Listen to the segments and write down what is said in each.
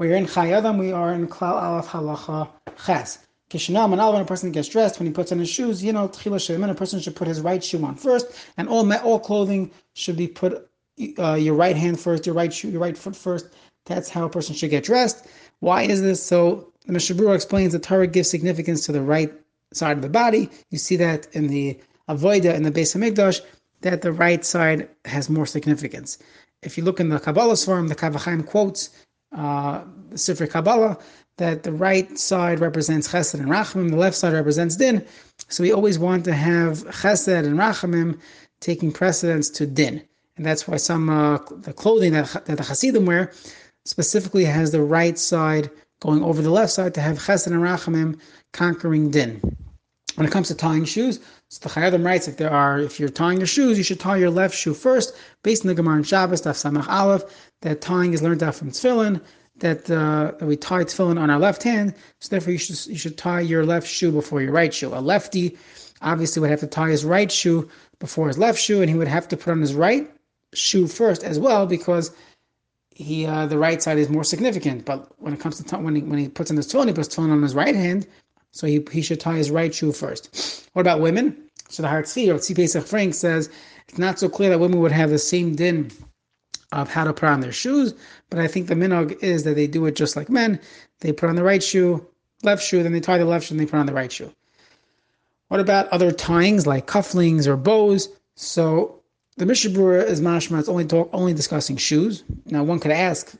We're in Chayei Adam, we are in Klal Aleph Halacha Ches. Kishanam, and when a person gets dressed, when he puts on his shoes, you know, a person should put his right shoe on first, and all all clothing should be put uh, your right hand first, your right shoe, your right foot first. That's how a person should get dressed. Why is this? So the Mishnah Berurah explains that Torah gives significance to the right side of the body. You see that in the Avoida in the Beis Hamikdash, that the right side has more significance. If you look in the Kabbalah form, the Kaf HaChaim quotes uh, Sifri Kabbalah that the right side represents Chesed and Rachamim, the left side represents Din. So we always want to have Chesed and Rachamim taking precedence to Din, and that's why some uh, the clothing that, that the Hasidim wear specifically has the right side going over the left side to have Chesed and Rachamim conquering Din. When it comes to tying shoes, so the Chayei Adam writes if there are if you're tying your shoes, you should tie your left shoe first, based on the Gemara in Shabbos, Daf Samach Aleph, that tying is learned out from Tefillin, that, uh, that we tie tefillin on our left hand, so therefore you should you should tie your left shoe before your right shoe. A lefty obviously would have to tie his right shoe before his left shoe, and he would have to put on his right shoe first as well because he uh, the right side is more significant. But when it comes to t- when he when he puts on his tefillin, he puts tefillin on his right hand, so he he should tie his right shoe first. What about women? So the Hartzvi or Tzvi Pesach Frank says it's not so clear that women would have the same din of how to put on their shoes, but I think the minog is that they do it just like men. They put on the right shoe, left shoe, then they tie the left shoe, and they put on the right shoe. What about other tyings like cufflings or bows? So the Mishnah Berurah is mashma. It's only talk, only discussing shoes. Now one could ask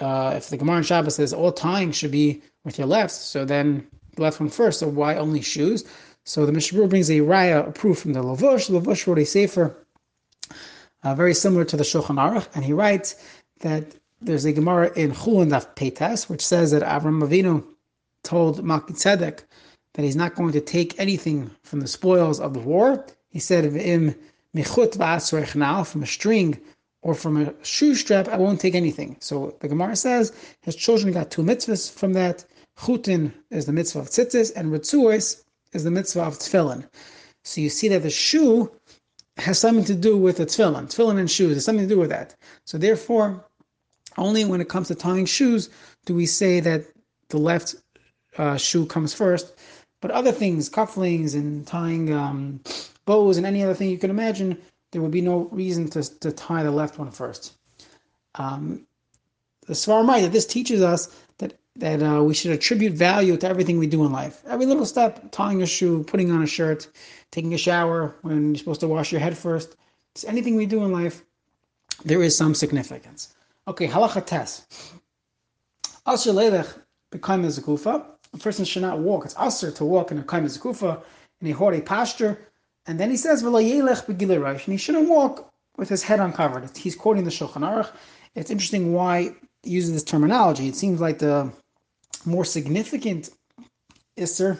uh, if the Gemara in Shabbos says all tying should be with your left, so then the left one first. So why only shoes? So the Mishnah Berurah brings a raya, a proof from the Lavush. Lavush wrote a sefer uh, very similar to the Shulchan Aruch, and he writes that there's a Gemara in Chulin Daf Peitas, which says that Avram Avinu told Melchizedek that he's not going to take anything from the spoils of the war. He said, "Im michut from a string or from a shoe strap, I won't take anything." So the Gemara says his children got two mitzvahs from that. Chutin is the mitzvah of tzitzis, and Ritzuos is the mitzvah of tefillin. So you see that the shoe has something to do with the tefillin. Tefillin and shoes has something to do with that. So therefore, only when it comes to tying shoes do we say that the left uh, shoe comes first. But other things, cufflinks and tying um, bows and any other thing you can imagine, there would be no reason to, to tie the left one first. Um, the Svarmai this teaches us that that uh, we should attribute value to everything we do in life. Every little step, tying a shoe, putting on a shirt, taking a shower when you're supposed to wash your head first. It's anything we do in life, there is some significance. Okay, halacha test. Asher lelech become a. Person should not walk. It's usher to walk in a kaim kufa in a hori posture. And then he says, and he shouldn't walk with his head uncovered. He's quoting the Shulchan Aruch. It's interesting why he uses this terminology. It seems like the more significant Isser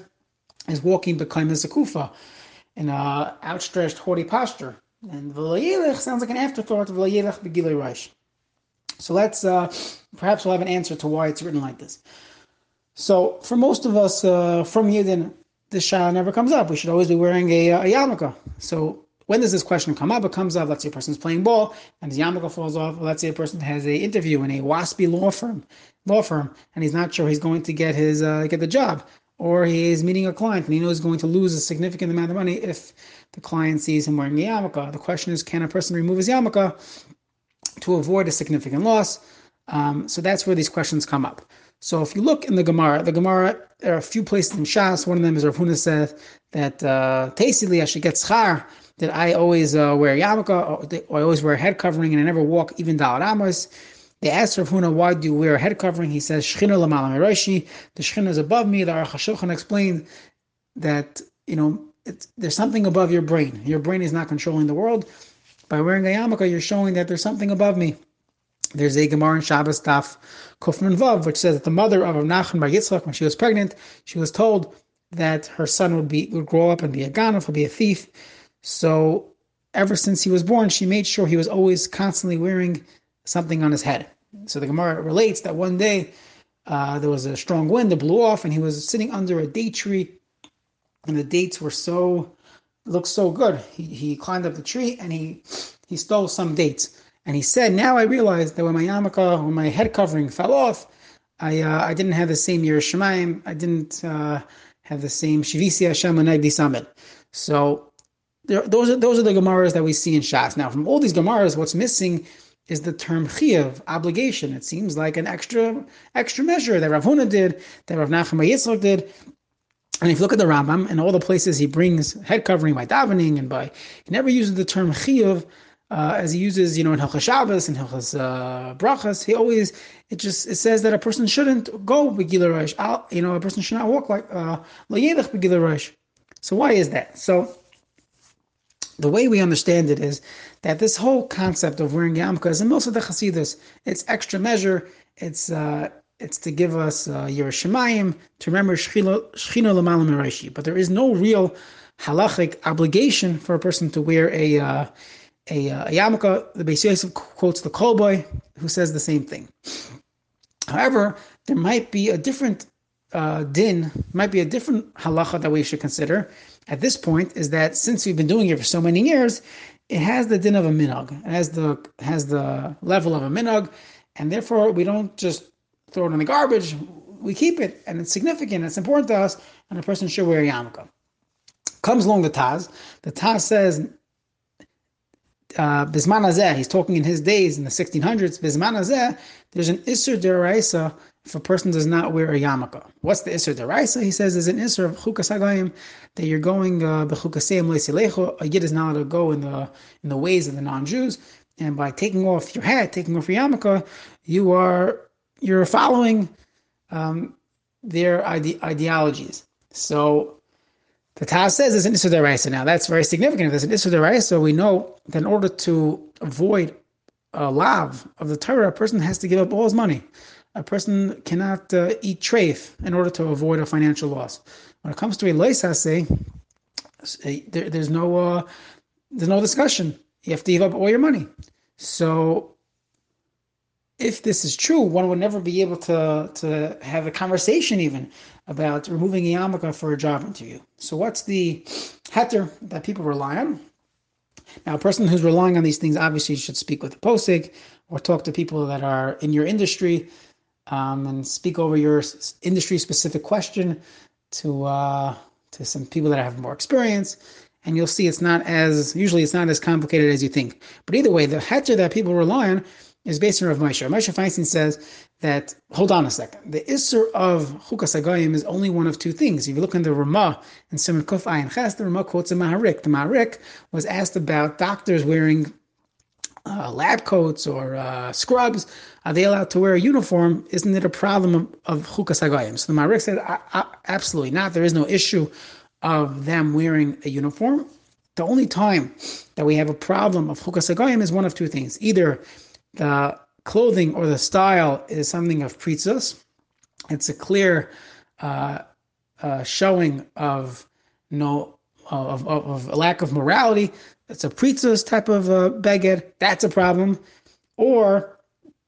is walking B'kaim Zakufa in a outstretched haughty posture. And V'layelech sounds like an afterthought of V'layelech Begilei Reish. So let's, uh, perhaps we'll have an answer to why it's written like this. So for most of us uh, from Yidden, this shah never comes up. We should always be wearing a, a yarmulke. So when does this question come up? It comes up, let's say a person's playing ball and his yarmulke falls off. Let's say a person has a interview in a waspy law firm, law firm, and he's not sure he's going to get his uh, get the job or he is meeting a client and he knows he's going to lose a significant amount of money if the client sees him wearing a yarmulke. The question is, can a person remove his yarmulke to avoid a significant loss? Um, so that's where these questions come up. So if you look in the Gemara, the Gemara, there are a few places in Shas. One of them is Rav Huna said that uh, I should get schar, that I always uh, wear yarmulke, or, I always wear a head covering, and I never walk even Amos. They asked Rav Huna, why do you wear a head covering? He says, Shechina l'malam Roshi, the Shechina is above me. The Aruch HaShulchan explained that, you know, there's something above your brain. Your brain is not controlling the world. By wearing a yarmulke, you're showing that there's something above me. There's a Gemara in Shabbos Daf Kufman Vav, which says that the mother of Nachman Bar Yitzchak, when she was pregnant, she was told that her son would be would grow up and be a ganef, would be a thief. So ever since he was born, she made sure he was always constantly wearing something on his head. So the Gemara relates that one day uh, there was a strong wind that blew off, and he was sitting under a date tree, and the dates were so looked so good. He, he climbed up the tree and he he stole some dates, And he said, now I realized that when my yarmulke, when my head covering fell off, I uh, I didn't have the same Yiras Shamayim. I didn't uh, have the same Shivisi Hashem Nagdi Summit. So there, those are those are the Gemaras that we see in Shas. Now, from all these Gemaras, what's missing is the term chiyav, obligation. It seems like an extra extra measure that Rav Huna did, that Rav Nachman Yitzchak did. And if you look at the Rambam and all the places he brings head covering by davening and by, he never uses the term chiyav uh, as he uses, you know, in Hilchas Shabbos and Hilchas uh, Brachas. He always it just it says that a person shouldn't go begila rosh. You know, a person should not walk like uh, lo yedich begila rosh. So why is that? So the way we understand it is that this whole concept of wearing yarmulke is in most of the Hasidus. It's extra measure. It's uh, it's to give us uh, Yiras Shamayim, to remember Shechina Lamalam Merashi. But there is no real halachic obligation for a person to wear a uh, a, uh, a yarmulke. The Beis Yosef quotes the Kol Bo, who says the same thing. However, there might be a different uh, din, might be a different halacha that we should consider at this point is that since we've been doing it for so many years, it has the din of a minog, it has the has the level of a minog, and therefore we don't just throw it in the garbage. We keep it, and it's significant. It's important to us, and a person should wear a yarmulke. Comes along the Taz. The Taz says, Bisman Azeh, he's talking in his days in the 1600s. Bisman there's an Isser Deraisa if a person does not wear a yarmulke. What's the Isser Deraisa? He says there's an Isser of Chukas Hagayim that you're going uh, B'chukaseim Leisilecho. A Yid is not allowed to go in the in the ways of the non-Jews, and by taking off your hat, taking off your yarmulke, you are you're following um, their ide- ideologies. So the Taz says there's an Isser Deraisa. Now that's very significant. If there's an Isser Deraisa, we know that in order to avoid a lav of the Torah, a person has to give up all his money a person cannot uh, eat treif in order to avoid a financial loss. When it comes to a loisase, there, there's no uh, there's no discussion. You have to give up all your money. So, if this is true, one would never be able to to have a conversation even about removing a yarmulke for a job interview. So, what's the heter that people rely on? Now, a person who's relying on these things obviously should speak with a posig or talk to people that are in your industry um, and speak over your industry specific question to uh, to some people that have more experience. And you'll see it's not as usually it's not as complicated as you think. But either way, the heter that people rely on is based on Rav Moshe. Moshe Feinstein says that hold on a second. The Isser of Chukas Agayim is only one of two things. If you look in the Ramah and Simon Kuf Ayin Ches, the Ramah quotes a Maharik. The Maharik was asked about doctors wearing uh, lab coats or uh, scrubs, are they allowed to wear a uniform? Isn't it a problem of, chukas hagayim? So the Marik said, absolutely not. There is no issue of them wearing a uniform. The only time that we have a problem of chukas hagayim is one of two things: either the clothing or the style is something of pritzos. It's a clear uh, uh, showing of no of, of, of, a lack of morality it's a pritzos type of uh, that's a problem. Or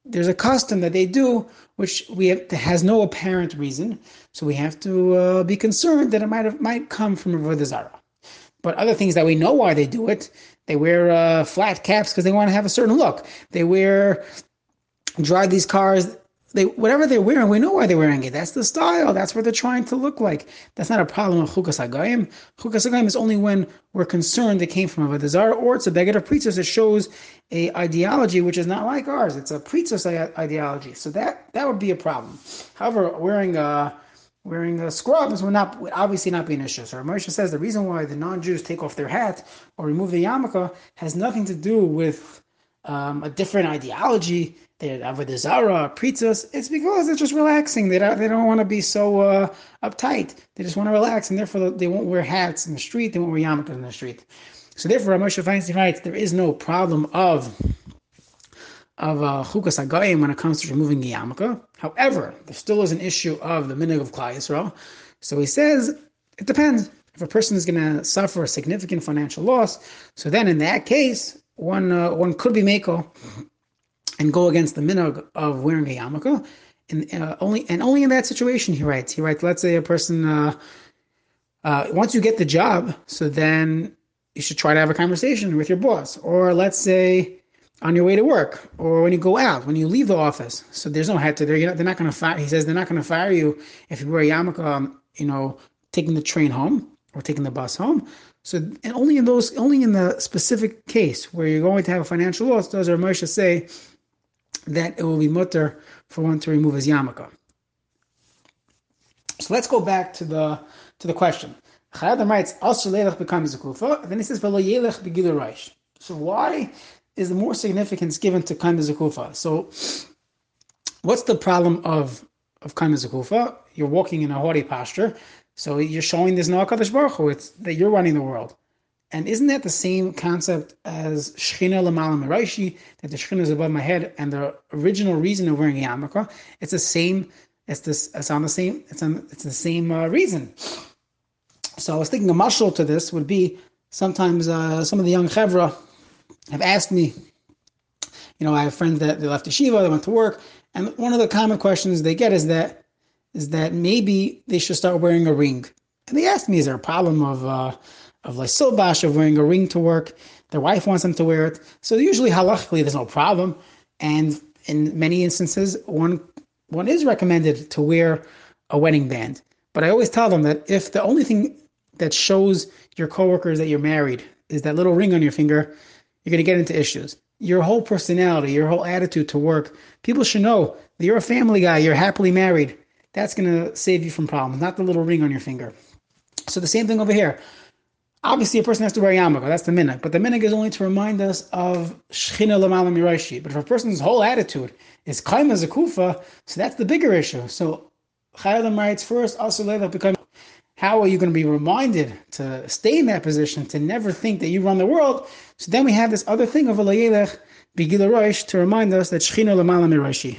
there's a custom that they do which we have, has no apparent reason, so we have to uh, be concerned that it might have, might come from a zara. But other things that we know why they do it, they wear uh, flat caps because they want to have a certain look. They wear drive these cars they whatever they're wearing, we know why they're wearing it. That's the style. That's what they're trying to look like. That's not a problem of chukas hagayim. Chukas hagayim is only when we're concerned it came from a vodazara or it's a beggar of. It shows a ideology which is not like ours. It's a pritzos ideology. So that that would be a problem. However, wearing a wearing a scrubs would not would obviously not be an issue. So Moshe says the reason why the non-Jews take off their hat or remove the yarmulke has nothing to do with um, a different ideology they're avodah zara, pritzos. It's because they're just relaxing. They don't, they don't want to be so uh, uptight. They just want to relax, and therefore they won't wear hats in the street. They won't wear yarmulkes in the street. So therefore, Moshe Feinstein writes there is no problem of of uh, chukas uh, when it comes to removing the yarmulke. However, there still is an issue of the minig of Klal Yisrael. So he says it depends. If a person is going to suffer a significant financial loss, so then in that case, one uh, one could be mako and go against the minog of wearing a yarmulke. And uh, only and only in that situation, he writes. He writes. Let's say a person uh, uh, once you get the job, so then you should try to have a conversation with your boss. Or let's say on your way to work or when you go out, when you leave the office. So there's no to there. You know, they're not going to fire. He says they're not going to fire you if you wear a yarmulke, um, you know, taking the train home or taking the bus home. So and only in those, only in the specific case where you're going to have a financial loss, does our Moshe say that it will be mutter for one to remove his yarmulke. So let's go back to the to the question. Writes, "Also becomes a kufa." Then he says, "V'lo yelech begilur So why is the more significance given to kaim zakufa? So what's the problem of of kaim zakufa? You're walking in a haughty posture, so you're showing there's no Baruch Hu. It's that you're running the world. And isn't that the same concept as Shechina Lamala Miraishi, that the Shechina is above my head, and the original reason of wearing a yarmulke? It's the same. It's this. It's on the same. It's on. It's the same uh, reason. So I was thinking a mashal to this would be sometimes uh, some of the young chevra have asked me. You know, I have friends that they left yeshiva, they went to work, and one of the common questions they get is that is that maybe they should start wearing a ring. And they asked me, is there a problem of uh, of like silbash of wearing a ring to work? Their wife wants them to wear it. So usually halachically there's no problem. And in many instances, one one is recommended to wear a wedding band. But I always tell them that if the only thing that shows your coworkers that you're married is that little ring on your finger, you're going to get into issues. Your whole personality, your whole attitude to work, people should know that you're a family guy, you're happily married. That's going to save you from problems, not the little ring on your finger. So the same thing over here. Obviously, a person has to wear yarmulke. That's the minhag. But the minhag is only to remind us of shchina lamala miraishi. But if a person's whole attitude is kaima zakufa, so that's the bigger issue. So Chayalim writes first, also become. How are you going to be reminded to stay in that position, to never think that you run the world? So then we have this other thing of a layelech, begila to remind us that shchina lamala miraishi.